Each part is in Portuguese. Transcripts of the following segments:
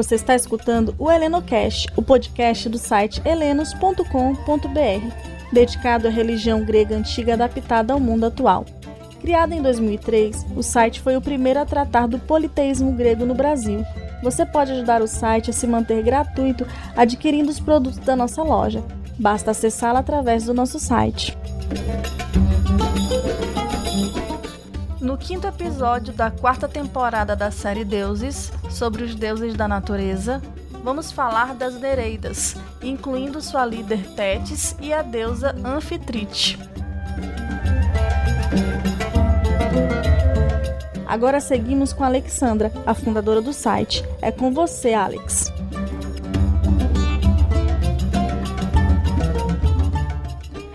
Você está escutando o HelenoCast, o podcast do site helenos.com.br, dedicado à religião grega antiga adaptada ao mundo atual. Criado em 2003, o site foi o primeiro a tratar do politeísmo grego no Brasil. Você pode ajudar o site a se manter gratuito adquirindo os produtos da nossa loja. Basta acessá-la através do nosso site. Quinto episódio da quarta temporada da série Deuses, sobre os deuses da natureza, vamos falar das Nereidas, incluindo sua líder Tétis e a deusa Anfitrite. Agora seguimos com a Alexandra, a fundadora do site. É com você, Alex.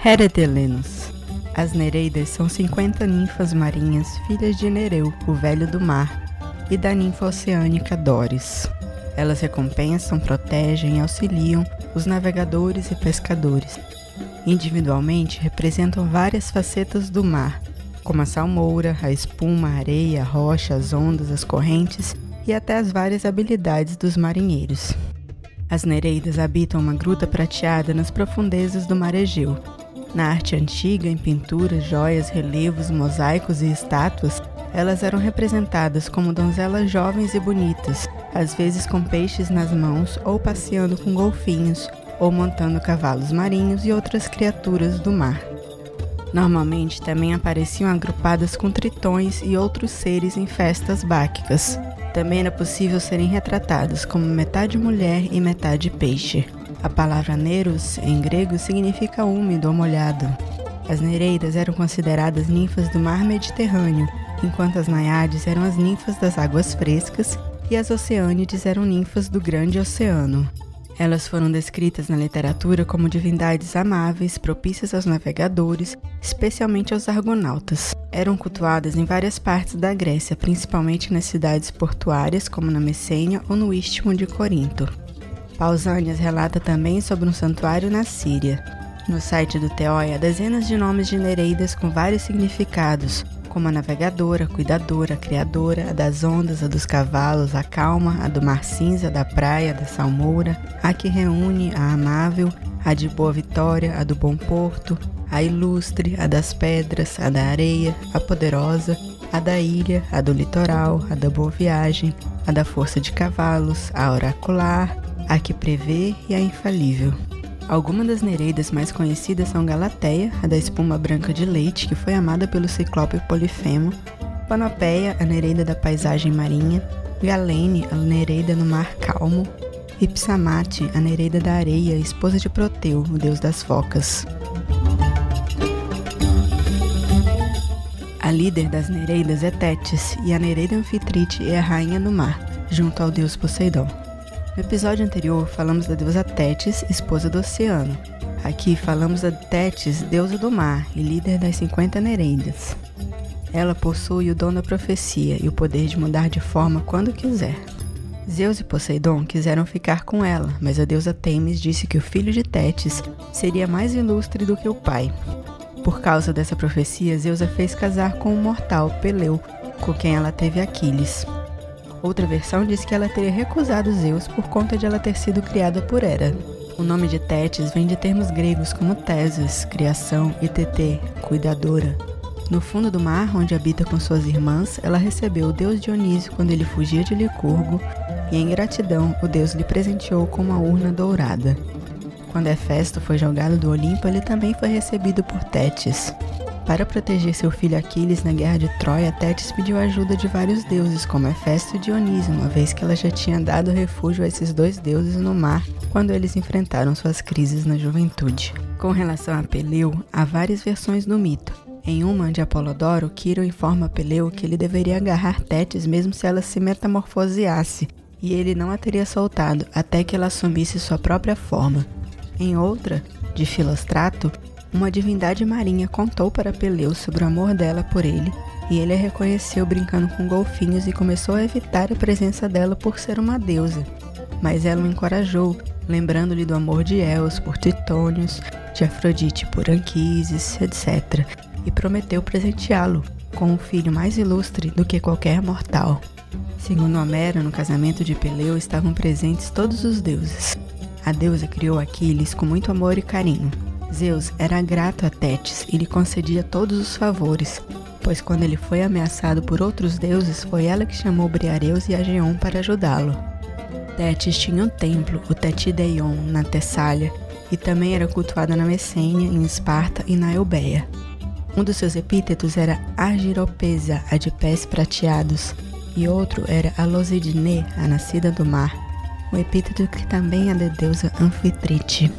Heretelenos. As Nereidas são 50 ninfas marinhas, filhas de Nereu, o velho do mar, e da ninfa oceânica Doris. Elas recompensam, protegem e auxiliam os navegadores e pescadores. Individualmente representam várias facetas do mar, como a salmoura, a espuma, a areia, a rocha, as ondas, as correntes e até as várias habilidades dos marinheiros. As Nereidas habitam uma gruta prateada nas profundezas do mar Egeu. Na arte antiga, em pinturas, joias, relevos, mosaicos e estátuas, elas eram representadas como donzelas jovens e bonitas, às vezes com peixes nas mãos ou passeando com golfinhos, ou montando cavalos marinhos e outras criaturas do mar. Normalmente também apareciam agrupadas com tritões e outros seres em festas báquicas. Também era possível serem retratadas como metade mulher e metade peixe. A palavra neros, em grego, significa úmido ou molhado. As nereidas eram consideradas ninfas do mar Mediterrâneo, enquanto as naiades eram as ninfas das águas frescas e as oceânides eram ninfas do grande oceano. Elas foram descritas na literatura como divindades amáveis, propícias aos navegadores, especialmente aos argonautas. Eram cultuadas em várias partes da Grécia, principalmente nas cidades portuárias, como na Messênia ou no Istmo de Corinto. Pausanias relata também sobre um santuário na Síria. No site do Teói há dezenas de nomes de Nereidas com vários significados, como a navegadora, a cuidadora, a criadora, a das ondas, a dos cavalos, a calma, a do mar cinza, da praia, da salmoura, a que reúne, a amável, a de boa vitória, a do bom porto, a ilustre, a das pedras, a da areia, a poderosa, a da ilha, a do litoral, a da boa viagem, a da força de cavalos, a oracular, a que prevê e a infalível. Algumas das Nereidas mais conhecidas são Galateia, a da espuma branca de leite, que foi amada pelo ciclope Polifemo, Panopeia, a Nereida da paisagem marinha, Galene, a Nereida no mar calmo, e Psamate, a Nereida da areia, esposa de Proteu, o deus das focas. A líder das Nereidas é Tétis, e a Nereida Anfitrite é a rainha do mar, junto ao deus Poseidon. No episódio anterior, falamos da deusa Tétis, esposa do oceano. Aqui falamos da Tétis, deusa do mar e líder das 50 Nereidas. Ela possui o dom da profecia e o poder de mudar de forma quando quiser. Zeus e Poseidon quiseram ficar com ela, mas a deusa Temis disse que o filho de Tétis seria mais ilustre do que o pai. Por causa dessa profecia, Zeus a fez casar com um mortal, Peleu, com quem ela teve Aquiles. Outra versão diz que ela teria recusado Zeus por conta de ela ter sido criada por Hera. O nome de Tétis vem de termos gregos como Thesis, criação, e Tetê, cuidadora. No fundo do mar, onde habita com suas irmãs, ela recebeu o deus Dionísio quando ele fugia de Licurgo, e em gratidão o deus lhe presenteou com uma urna dourada. Quando Hefesto foi jogado do Olimpo, ele também foi recebido por Tétis. Para proteger seu filho Aquiles na guerra de Troia, Tétis pediu ajuda de vários deuses, como Hefesto e Dionísio, uma vez que ela já tinha dado refúgio a esses dois deuses no mar quando eles enfrentaram suas crises na juventude. Com relação a Peleu, há várias versões do mito. Em uma de Apolodoro, Quiro informa Peleu que ele deveria agarrar Tétis mesmo se ela se metamorfoseasse, e ele não a teria soltado até que ela assumisse sua própria forma. Em outra, de Filostrato, uma divindade marinha contou para Peleu sobre o amor dela por ele, e ele a reconheceu brincando com golfinhos e começou a evitar a presença dela por ser uma deusa. Mas ela o encorajou, lembrando-lhe do amor de Eos por Titônios, de Afrodite por Anquises, etc., e prometeu presenteá-lo com um filho mais ilustre do que qualquer mortal. Segundo Homero, no casamento de Peleu estavam presentes todos os deuses. A deusa criou Aquiles com muito amor e carinho. Zeus era grato a Tétis e lhe concedia todos os favores, pois quando ele foi ameaçado por outros deuses, foi ela que chamou Briareus e Ageon para ajudá-lo. Tétis tinha um templo, o Tetideion, na Tessália, e também era cultuada na Messênia, em Esparta e na Eubeia. Um dos seus epítetos era Argiropesa, a de pés prateados, e outro era Alosidne, a nascida do mar, o epíteto que também é da deusa Anfitrite.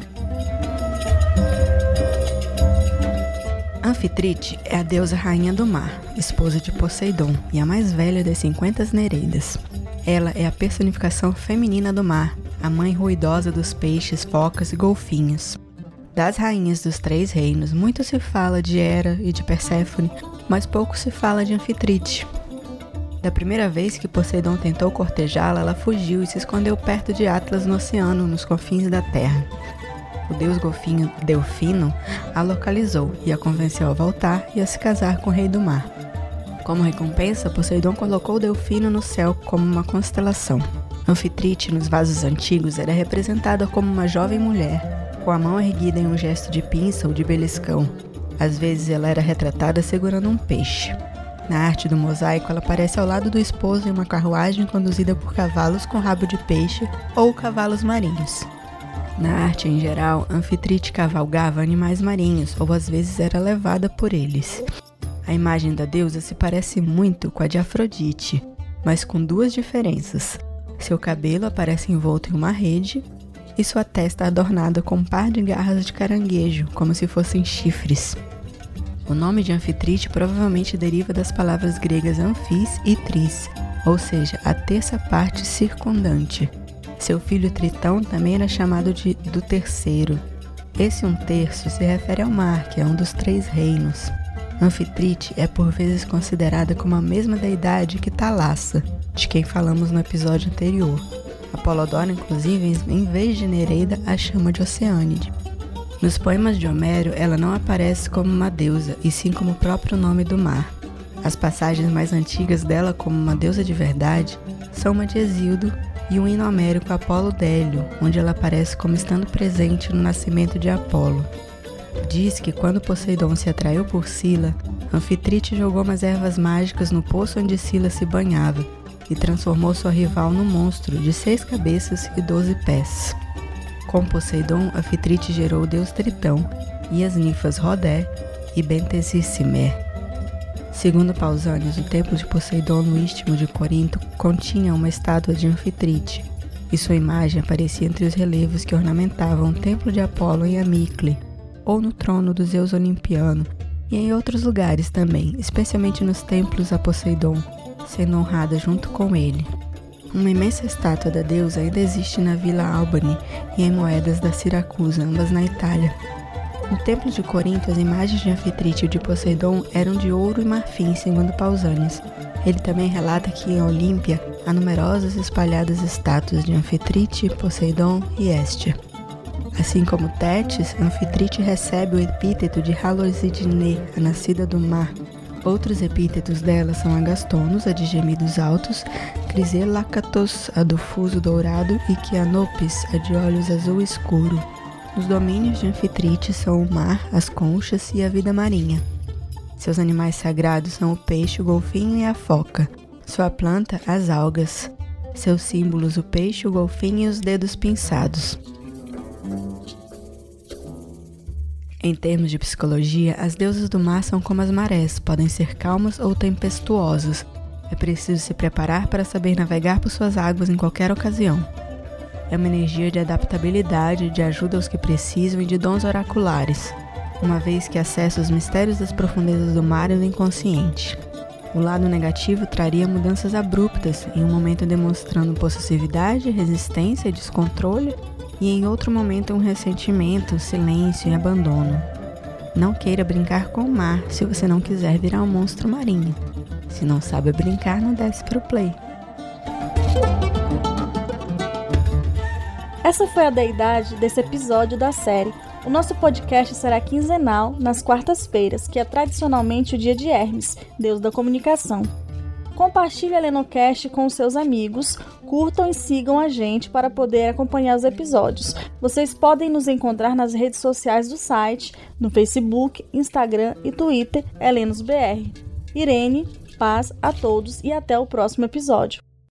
Anfitrite é a deusa rainha do mar, esposa de Poseidon e a mais velha das 50 Nereidas. Ela é a personificação feminina do mar, a mãe ruidosa dos peixes, focas e golfinhos. Das rainhas dos três reinos, muito se fala de Hera e de Perséfone, mas pouco se fala de Anfitrite. Da primeira vez que Poseidon tentou cortejá-la, ela fugiu e se escondeu perto de Atlas no oceano, nos confins da terra. O deus golfinho Delfino a localizou e a convenceu a voltar e a se casar com o rei do mar. Como recompensa, Poseidon colocou Delfino no céu como uma constelação. Anfitrite, nos vasos antigos, era representada como uma jovem mulher, com a mão erguida em um gesto de pinça ou de beliscão. Às vezes ela era retratada segurando um peixe. Na arte do mosaico, ela aparece ao lado do esposo em uma carruagem conduzida por cavalos com rabo de peixe ou cavalos marinhos. Na arte em geral, Anfitrite cavalgava animais marinhos ou às vezes era levada por eles. A imagem da deusa se parece muito com a de Afrodite, mas com duas diferenças. Seu cabelo aparece envolto em uma rede e sua testa adornada com um par de garras de caranguejo, como se fossem chifres. O nome de Anfitrite provavelmente deriva das palavras gregas anfis e tris, ou seja, a terça parte circundante. Seu filho Tritão também era chamado de do terceiro. Esse um terço se refere ao mar, que é um dos três reinos. Anfitrite é por vezes considerada como a mesma deidade que Thalassa, de quem falamos no episódio anterior. Apolodoro, inclusive, em vez de Nereida, a chama de Oceânide. Nos poemas de Homero, ela não aparece como uma deusa, e sim como o próprio nome do mar. As passagens mais antigas dela como uma deusa de verdade são uma de Exildo e um hino homérico Apolo Délio, onde ela aparece como estando presente no nascimento de Apolo. Diz que quando Poseidon se atraiu por Sila, Anfitrite jogou umas ervas mágicas no poço onde Sila se banhava, e transformou sua rival num monstro de seis cabeças e doze pés. Com Poseidon, Afitrite gerou o deus Tritão e as ninfas Rodé e Bentesissimer. Segundo Pausanias, o templo de Poseidon no istmo de Corinto continha uma estátua de Anfitrite, e sua imagem aparecia entre os relevos que ornamentavam o templo de Apolo em Amicle, ou no trono do Zeus Olimpiano, e em outros lugares também, especialmente nos templos a Poseidon, sendo honrada junto com ele. Uma imensa estátua da deusa ainda existe na Vila Albany e em moedas da Siracusa, ambas na Itália. No templo de Corinto, as imagens de Anfitrite e de Poseidon eram de ouro e marfim, segundo Pausanias. Ele também relata que em Olímpia há numerosas espalhadas estátuas de Anfitrite, Poseidon e Hestia. Assim como Tétis, Anfitrite recebe o epíteto de Halosidne, a nascida do mar, Outros epítetos dela são Agastonos, a de gemidos altos, Criselacatos, a do fuso dourado, e Quianopes, a de olhos azul escuro. Os domínios de Anfitrite são o mar, as conchas e a vida marinha. Seus animais sagrados são o peixe, o golfinho e a foca. Sua planta, as algas. Seus símbolos, o peixe, o golfinho e os dedos pinçados. Em termos de psicologia, as deusas do mar são como as marés, podem ser calmas ou tempestuosas. É preciso se preparar para saber navegar por suas águas em qualquer ocasião. É uma energia de adaptabilidade, de ajuda aos que precisam e de dons oraculares, uma vez que acessa os mistérios das profundezas do mar e do inconsciente. O lado negativo traria mudanças abruptas, em um momento demonstrando possessividade, resistência e descontrole, e em outro momento um ressentimento, silêncio e abandono. Não queira brincar com o mar se você não quiser virar um monstro marinho. Se não sabe brincar, não desce pro play. Essa foi a deidade desse episódio da série. O nosso podcast será quinzenal, nas quartas-feiras, que é tradicionalmente o dia de Hermes, deus da comunicação. Compartilhe a Lenocast com seus amigos, curtam e sigam a gente para poder acompanhar os episódios. Vocês podem nos encontrar nas redes sociais do site, no Facebook, Instagram e Twitter, HelenosBR. Irene, paz a todos e até o próximo episódio.